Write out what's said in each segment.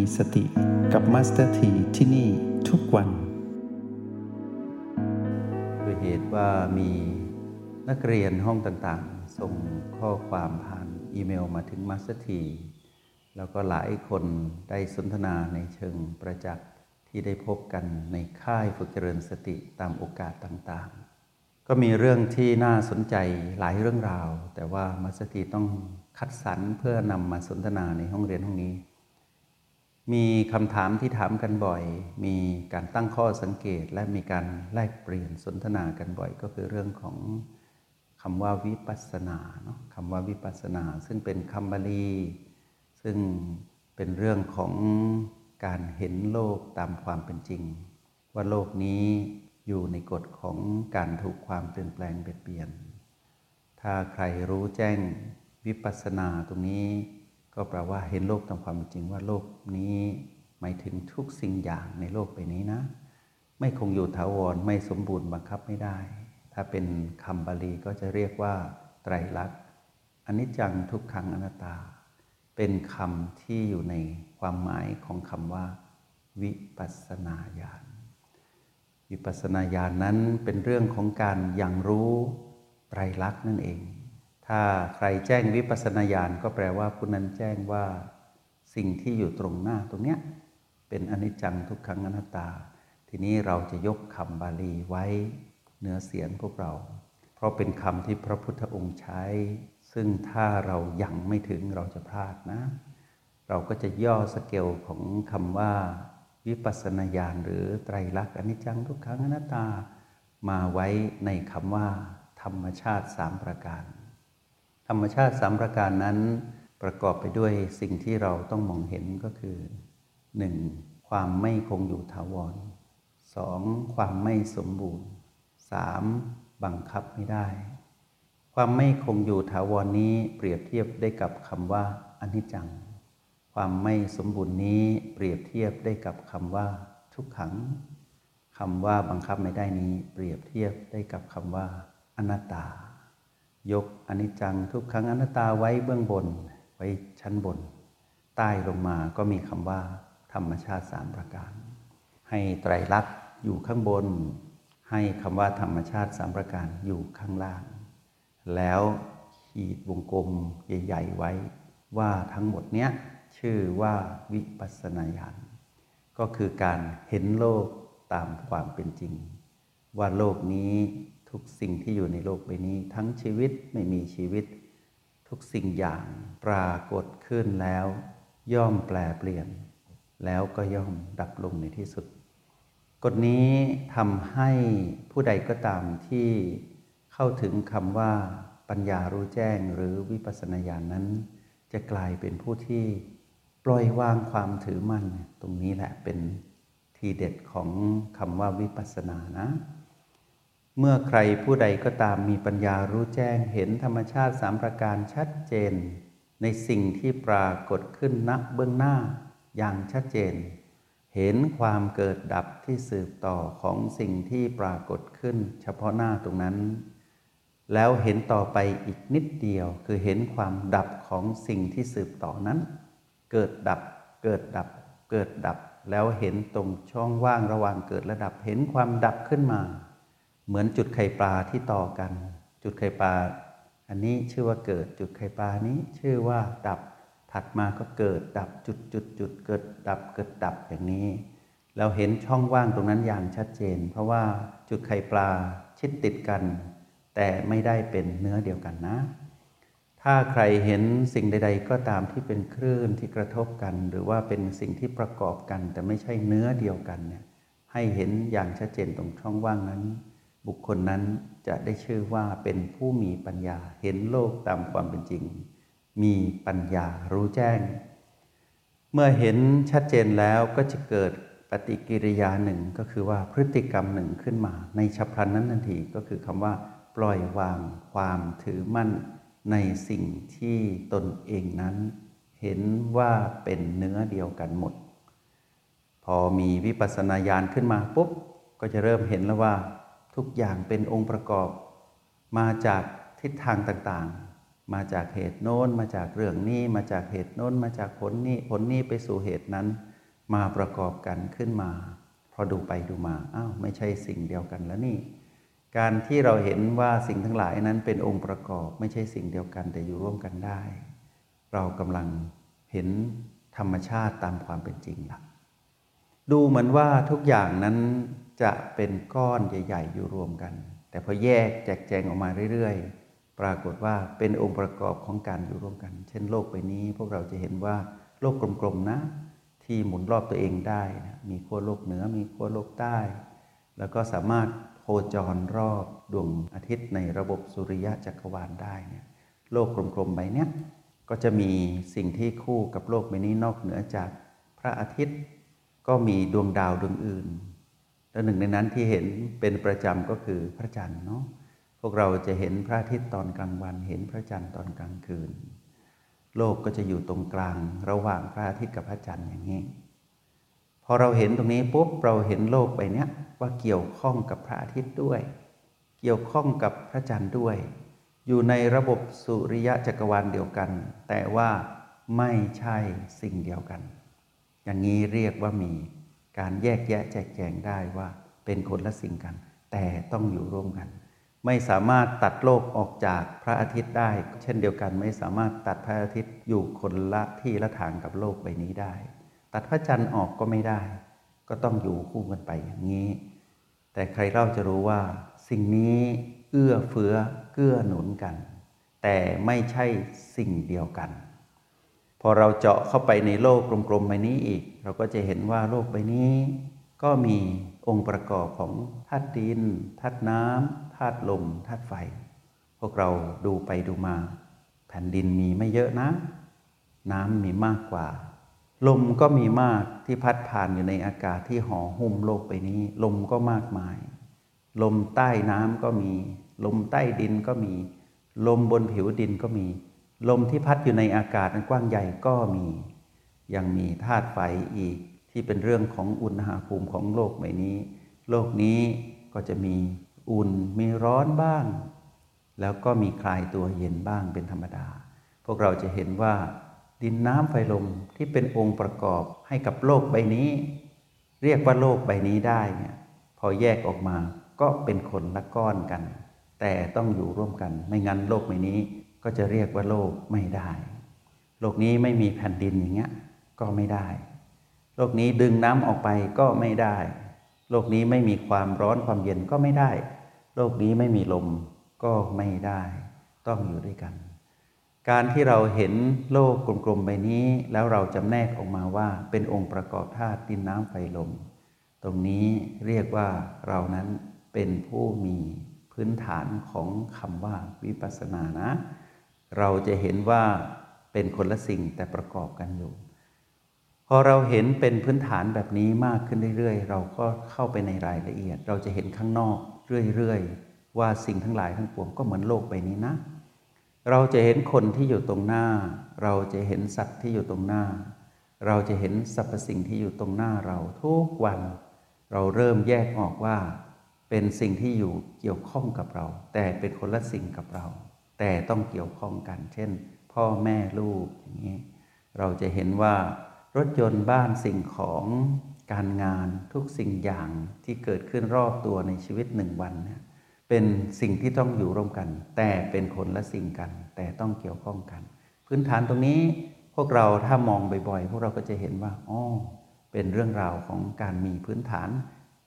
มีสติกับมาสเตอร์ทีที่นี่ทุกวัน ด้วยเหตุว่ามีนักเรียนห้องต่างๆ ส่งข้อความผ่านอีเมลมาถึงมาสเตอร์ทีแล้วก็หลายคนได้สนทนาในเชิงประจักษ์ที่ได้พบกันในค่ายฝึกเจริญสติตามโอกาสต่างๆ ก็มีเรื่องที่น่าสนใจหลายเรื่องราว แต่ว่ามาสเตอร์ทีต้องคัดสรรเพื่อนำมาสนทนาในห้องเรียนห้องนี้ มีคำถามที่ถามกันบ่อย มีการตั้งข้อสังเกตและมีการแลกเปลี่ยนสนทนากันบ่อย ก็คือเรื่องของคำว่าวิปัสสนาเนาะคำว่าวิปัสสนา ซึ่งเป็นคำบาลีซึ่งเป็นเรื่องของการเห็นโลกตามความเป็นจริง ว่าโลกนี้อยู่ในกฎของการถูกความเปลี่ยนแปลงเปลี่ยน ถ้าใครรู้แจ้งวิปัสสนาตรงนี้ ก็แปลว่าเห็นโลกตามความจริงว่าโลกนี้หมายถึงทุกสิ่งอย่างในโลกใบนี้นะ ไม่คงอยู่ถาวรไม่สมบูรณ์บังคับไม่ได้ ถ้าเป็นคำบาลีก็จะเรียกว่า ไตรลักษณ์อนิจจังทุกขังอนัตตา เป็นคำที่อยู่ในความหมายของคำว่า วิปัสสนาญาณวิปัสสนาญาณนนั้นเป็นเรื่องของการยังรู้ไตรลักษณ์นั่นเอง ถ้าใครแจ้งวิปัสสนาญาณก็แปลว่าผู้นั้นแจ้งว่าสิ่งที่อยู่ตรงหน้าตรงเนี้ยเป็นอนิจจังทุกขังอนัตตา ทีนี้เราจะยกคำบาลีไว้เหนือเสียงพวกเรา เพราะเป็นคำที่พระพุทธองค์ใช้ ซึ่งถ้าเรายังไม่ถึงเราจะพลาดนะ เราก็จะย่อสเกลของคำว่า วิปัสสนาญาณหรือไตรลักษณ์อนิจจังทุกขังอนัตตา มาไว้ในคำว่า ธรรมชาติสามประการ รรมชาติสามประการนั้นประกอบไปด้วยสิ่งที่เราต้องมองเห็นก็คือ 1. ความไม่คงอยู่ถาวร 2. ความไม่สมบูรณ์ 3. บังคับไม่ได้ ความไม่คงอยู่ถาวรนนี้เปรียบเทียบได้กับคำว่าอนิจจัง ความไม่สมบูรณ์นี้เปรียบเทียบได้กับคำว่า ทุกขังคำว่าบังคับไม่ได้นี้ เปรียบเทียบได้กับคำว่าอนัตตา ยกอนิจจังทุกขังอนัตตาไว้เบื้องบนไว้ชั้นบน ใต้ลงมาก็มีคำว่า ธรรมชาติสามประการ ให้ไตรลักษณ์อยู่ข้างบน ให้คำว่าธรรมชาติสามประการอยู่ข้างล่าง แล้วขีดวงกลมใหญ่ๆไว้ ว่าทั้งหมดเนี้ยชื่อว่าวิปัสสนาญาณก็คือการเห็นโลกตามความเป็นจริง ว่าโลกนี้ ทุกสิ่งที่อยู่ในโลกใบนี้ ทั้งชีวิตไม่มีชีวิต ทุกสิ่งอย่างปรากฏขึ้นแล้ว ย่อมแปลเปลี่ยน แล้วก็ย่อมดับลงในที่สุด กฎนี้ทำให้ผู้ใดก็ตามที่เข้าถึงคำว่าปัญญารู้แจ้งหรือวิปัสสนาญาณนั้น จะกลายเป็นผู้ที่ปล่อยวางความถือมั่น ตรงนี้แหละเป็นทีเด็ดของคำว่าวิปัสสนานะ เมื่อใครผู้ใดก็ตามมีปัญญารู้แจ้งเห็นธรรมชาติสามประการชัดเจน ในสิ่งที่ปรากฏขึ้นณเบื้องหน้าอย่างชัดเจน เห็นความเกิดดับที่สืบต่อของสิ่งที่ปรากฏขึ้น เฉพาะหน้าตรงนั้น แล้วเห็นต่อไปอีกนิดเดียว คือเห็นความดับของสิ่งที่สืบต่อนั้น เกิดดับเกิดดับเกิดดับ แล้วเห็นตรงช่องว่างระหว่างเกิดและดับ เห็นความดับขึ้นมา เหมือนจุดไข่ปลาที่ต่อกัน จุดไข่ปลา อันนี้ชื่อว่าเกิดจุดไข่ปลานี้ชื่อว่าดับ ถัดมาก็เกิดดับจุดจุดจุดเกิดดับเกิดดับอย่างนี้ เราเห็นช่องว่างตรงนั้นอย่างชัดเจน เพราะว่าจุดไข่ปลาชิดติดกัน แต่ไม่ได้เป็นเนื้อเดียวกันนะ ถ้าใครเห็นสิ่งใด ๆ ก็ตามที่เป็นคลื่นที่กระทบกัน หรือว่าเป็นสิ่งที่ประกอบกัน แต่ไม่ใช่เนื้อเดียวกันเนี่ยให้เห็นอย่างชัดเจนตรงช่องว่างนั้น บุคคลนั้นจะได้ชื่อว่าเป็นผู้มีปัญญาเห็นโลกตามความเป็นจริง มีปัญญารู้แจ้ง เมื่อเห็นชัดเจนแล้วก็จะเกิดปฏิกิริยาหนึ่งก็คือว่าพฤติกรรมหนึ่งขึ้นมา ในฉับพลันนั้นทันทีก็คือคำว่า ปล่อยวางความถือมั่นในสิ่งที่ตนเองนั้น เห็นว่าเป็นเนื้อเดียวกันหมด พอมีวิปัสสนาญาณขึ้นมาปุ๊บก็จะเริ่มเห็นแล้วว่า ทุกอย่างเป็นองค์ประกอบ มาจากทิศทางต่างๆ มาจากเหตุโน้น มาจากเรื่องนี้ มาจากเหตุโน้น มาจากผลนี้ ผลนี้ไปสู่เหตุนั้น มาประกอบกันขึ้นมา พอดูไปดูมา อ้าว ไม่ใช่สิ่งเดียวกันแล้วนี่ การที่เราเห็นว่าสิ่งทั้งหลายนั้นเป็นองค์ประกอบ ไม่ใช่สิ่งเดียวกันแต่อยู่ร่วมกันได้ เรากำลังเห็นธรรมชาติตามความเป็นจริงละดูเหมือนว่าทุกอย่างนั้น จะเป็นก้อนใหญ่ ๆ อยู่รวมกัน แต่พอแยกแจกแจงออกมาเรื่อย ๆ ปรากฏว่าเป็นองค์ประกอบของการอยู่ร่วมกัน เช่นโลกใบนี้ พวกเราจะเห็นว่าโลกกลมๆนะ ที่หมุนรอบตัวเองได้นะมีขั้วโลกเหนือมีขั้วโลกใต้ แล้วก็สามารถโคจรรอบดวงอาทิตย์ในระบบสุริยะจักรวาลได้เนี่ยโลกกลมๆใบนี้ก็จะมีสิ่งที่คู่กับโลกใบนี้นอกเหนือจากพระอาทิตย์ ก็มีดวงดาวดวงอื่น และหนึ่งในนั้นที่เห็นเป็นประจำก็คือพระจันทร์เนาะพวกเราจะเห็นพระอาทิตย์ตอนกลางวัน เห็นพระจันทร์ตอนกลางคืน โลกก็จะอยู่ตรงกลาง ระหว่างพระอาทิตย์กับพระจันทร์อย่างนี้พอเราเห็นตรงนี้ปุ๊บเราเห็นโลกใบนี้ยว่าเกี่ยวข้องกับพระอาทิตย์ด้วย เกี่ยวข้องกับพระจันทร์ด้วย อยู่ในระบบสุริยะจักรวาลเดียวกัน แต่ว่าไม่ใช่สิ่งเดียวกัน อย่างนี้เรียกว่ามี การแยกแยะแจกแจงได้ว่าเป็นคนละสิ่งกัน แต่ต้องอยู่ร่วมกัน ไม่สามารถตัดโลกออกจากพระอาทิตย์ได้ เช่นเดียวกันไม่สามารถตัดพระอาทิตย์อยู่คนละที่ละทางกับโลกใบนี้ได้ ตัดพระจันทร์ออกก็ไม่ได้ ก็ต้องอยู่คู่กันไปอย่างนี้ แต่ใครเล่าจะรู้ว่า สิ่งนี้เอื้อเฟื้อเกื้อหนุนกัน แต่ไม่ใช่สิ่งเดียวกัน พอเราเจาะเข้าไปในโลกกลมๆใบนี้อีก เราก็จะเห็นว่าโลกใบนี้ ก็มีองค์ประกอบของธาตุดินธาตุน้ำธาตุลมธาตุไฟ พวกเราดูไปดูมา แผ่นดินมีไม่เยอะนะ น้ำมีมากกว่า ลมก็มีมากที่พัดผ่านอยู่ในอากาศที่ห่อหุ้มโลกใบนี้ ลมก็มากมาย ลมใต้น้ำก็มี ลมใต้ดินก็มี ลมบนผิวดินก็มี ลมที่พัดอยู่ในอากาศอันกว้างใหญ่ก็มี ยังมีธาตุไฟอีกที่เป็นเรื่องของอุณหภูมิของโลกใบนี้ โลกนี้ก็จะมีอุ่นมีร้อนบ้าง แล้วก็มีคลายตัวเย็นบ้างเป็นธรรมดา พวกเราจะเห็นว่า ดินน้ำไฟลมที่เป็นองค์ประกอบให้กับโลกใบนี้ เรียกว่าโลกใบนี้ได้เนี่ยพอแยกออกมาก็เป็นคนละก้อนกัน แต่ต้องอยู่ร่วมกันไม่งั้นโลกใบนี้ก็จะเรียกว่าโลกไม่ได้ โลกนี้ไม่มีแผ่นดินอย่างเงี้ย ก็ไม่ได้ โลกนี้ดึงน้ำออกไปก็ไม่ได้ โลกนี้ไม่มีความร้อนความเย็นก็ไม่ได้ โลกนี้ไม่มีลมก็ไม่ได้ ต้องอยู่ด้วยกัน การที่เราเห็นโลกกลมๆใบนี้ แล้วเราจำแนกออกมาว่าเป็นองค์ประกอบธาตุดินน้ำไฟลม ตรงนี้เรียกว่าเรานั้นเป็นผู้มีพื้นฐานของคำว่าวิปัสสนานะ เราจะเห็นว่าเป็นคนละสิ่งแต่ประกอบกันอยู่ พอเราเห็นเป็นพื้นฐานแบบนี้มากขึ้นเรื่อยๆ เราก็เข้าไปในรายละเอียด เราจะเห็นข้างนอกเรื่อยๆ ว่าสิ่งทั้งหลายทั้งปวงก็เหมือนโลกใบนี้นะ เราจะเห็นคนที่อยู่ตรงหน้า เราจะเห็นสัตว์ที่อยู่ตรงหน้า เราจะเห็นสรรพสิ่งที่อยู่ตรงหน้าเราทุกวัน เราเริ่มแยกออกว่า เป็นสิ่งที่อยู่เกี่ยวข้องกับเรา แต่เป็นคนละสิ่งกับเรา แต่ต้องเกี่ยวข้องกัน เช่น พ่อแม่ลูกอย่างนี้ เราจะเห็นว่า รถยนต์บ้านสิ่งของการงานทุกสิ่งอย่างที่เกิดขึ้นรอบตัวในชีวิตหนึ่งวันเนี่ยเป็นสิ่งที่ต้องอยู่ร่วมกัน แต่เป็นคนละสิ่งกัน แต่ต้องเกี่ยวข้องกัน พื้นฐานตรงนี้พวกเราถ้ามองบ่อยๆ พวกเราก็จะเห็นว่าอ๋อเป็นเรื่องราวของการมีพื้นฐาน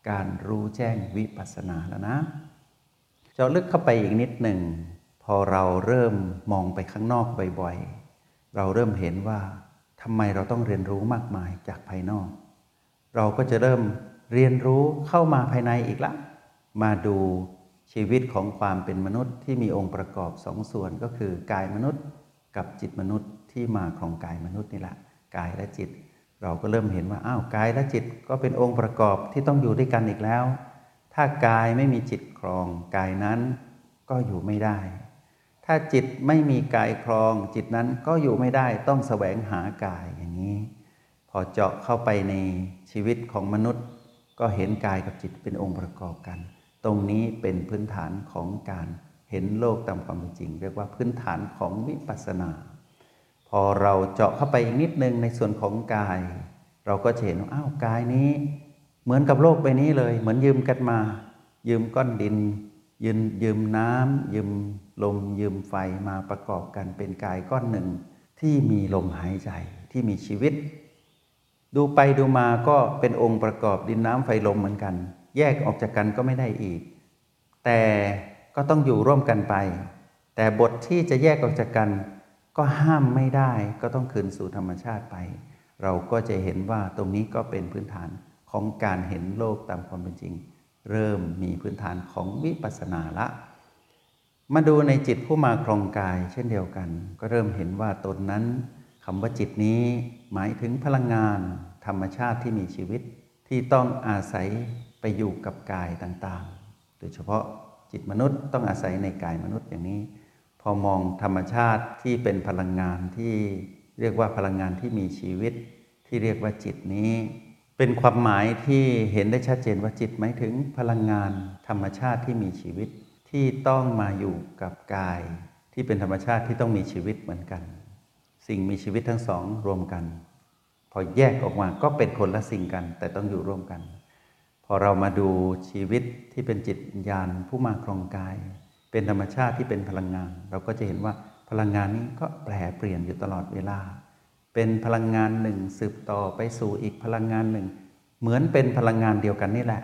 การรู้แจ้งวิปัสสนาแล้วนะเจาะลึกเข้าไปอีกนิดหนึ่งพอเราเริ่มมองไปข้างนอกบ่อยๆ เราเริ่มเห็นว่า ทำไมเราต้องเรียนรู้มากมายจากภายนอก เราก็จะเริ่มเรียนรู้เข้ามาภายในอีกละ มาดูชีวิตของความเป็นมนุษย์ที่มีองค์ประกอบสองส่วนก็คือกายมนุษย์กับจิตมนุษย์ที่มาของกายมนุษย์นี่แหละกายและจิต เราก็เริ่มเห็นว่าอ้าวกายและจิตก็เป็นองค์ประกอบที่ต้องอยู่ด้วยกันอีกแล้ว ถ้ากายไม่มีจิตครองกายนั้นก็อยู่ไม่ได้ ถ้าจิตไม่มีกายครอง จิตนั้นก็อยู่ไม่ได้ต้องแสวงหากายอย่างนี้ พอเจาะเข้าไปในชีวิตของมนุษย์ ก็เห็นกายกับจิตเป็นองค์ประกอบกัน ตรงนี้เป็นพื้นฐานของการเห็นโลกตามความเป็นจริง เรียกว่าพื้นฐานของวิปัสสนา พอเราเจาะเข้าไปอีกนิดนึงในส่วนของกาย เราก็จะเห็นว่าอ้าวกายนี้ เหมือนกับโลกใบนี้เลย เหมือนยืมกันมา ยืมก้อนดิน ยืมยืมน้ำยืม ลมยืมไฟมาประกอบกันเป็นกายก้อนหนึ่ง ที่มีลมหายใจที่มีชีวิต ดูไปดูมาก็เป็นองค์ประกอบดินน้ำไฟลมเหมือนกัน แยกออกจากกันก็ไม่ได้อีก แต่ก็ต้องอยู่ร่วมกันไป แต่บทที่จะแยกออกจากกัน ก็ห้ามไม่ได้ก็ต้องคืนสู่ธรรมชาติไป เราก็จะเห็นว่าตรงนี้ก็เป็นพื้นฐานของการเห็นโลกตามความเป็นจริง เริ่มมีพื้นฐานของวิปัสสนาละ มาดูในจิตผู้มาครองกายเช่นเดียวกัน ก็เริ่มเห็นว่าตนนั้นคำว่าจิตนี้หมายถึงพลังงาน ธรรมชาติที่มีชีวิต ที่ต้องอาศัยไปอยู่กับกายต่างๆ โดยเฉพาะจิตมนุษย์ต้องอาศัยในกายมนุษย์อย่างนี้ พอมองธรรมชาติที่เป็นพลังงานที่เรียกว่าพลังงานที่มีชีวิต ที่เรียกว่าจิตนี้ เป็นความหมายที่เห็นได้ชัดเจนว่าจิตหมายถึงพลังงานธรรมชาติที่มีชีวิต ที่ต้องมาอยู่กับกาย ที่เป็นธรรมชาติที่ต้องมีชีวิตเหมือนกัน สิ่งมีชีวิตทั้งสองรวมกัน พอแยกออกมาก็เป็นคนละสิ่งกัน แต่ต้องอยู่ร่วมกัน พอเรามาดูชีวิตที่เป็นจิตญาณผู้มาครองกาย เป็นธรรมชาติที่เป็นพลังงาน เราก็จะเห็นว่าพลังงานนี้ก็แปรเปลี่ยนอยู่ตลอดเวลา เป็นพลังงานหนึ่งสืบต่อไปสู่อีกพลังงานหนึ่ง เหมือนเป็นพลังงานเดียวกันนี่แหละ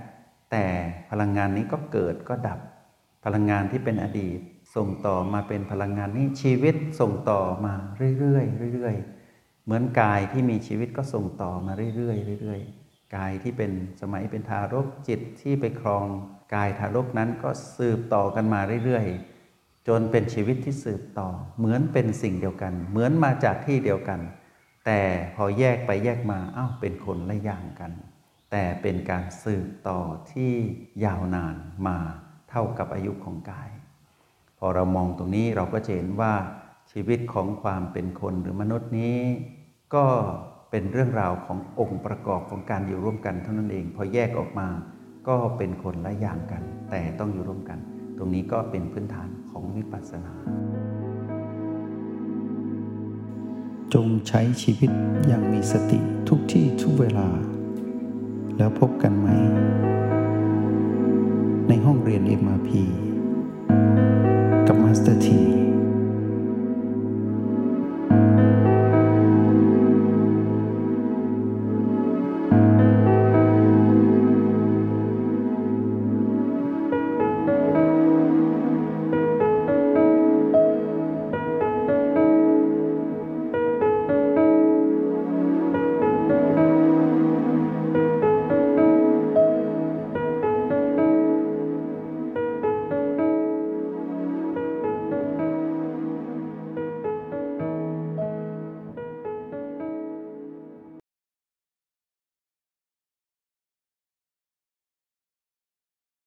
แต่พลังงานนี้ก็เกิดก็ดับ ลังงานที่เป็นอดีต ส่งต่อมาเป็นพลังงานนี้ชีวิตส่งต่อมาเรื่อยๆเรื่อยๆเหมือนกายที่มีชีวิตก็ส่งต่อมาเรื่อยๆเรื่อยๆกายที่เป็นสมัยเป็นทารกจิตที่ไปครอง กายทารกนั้นก็สืบต่อกันมาเรื่อยๆ จนเป็นชีวิตที่สืบต่อ เหมือนเป็นสิ่งเดียวกัน เหมือนมาจากที่เดียวกัน แต่พอแยกไปแยกมาอ้าวเป็นคนละอย่างกัน แต่เป็นการสืบต่อที่ยาวนานมา เท่ากับอายุของกาย พอเรามองตรงนี้เราก็จะเห็นว่าชีวิตของความเป็นคนหรือมนุษย์นี้ ก็เป็นเรื่องราวขององค์ประกอบของการอยู่ร่วมกันเท่านั้นเอง พอแยกออกมาก็เป็นคนละอย่างกัน แต่ต้องอยู่ร่วมกัน ตรงนี้ก็เป็นพื้นฐานของวิปัสสนา จงใช้ชีวิตอย่างมีสติทุกที่ทุกเวลา แล้วพบกันใหม่ ในห้องเรียน MRP กับมาสเตอร์ที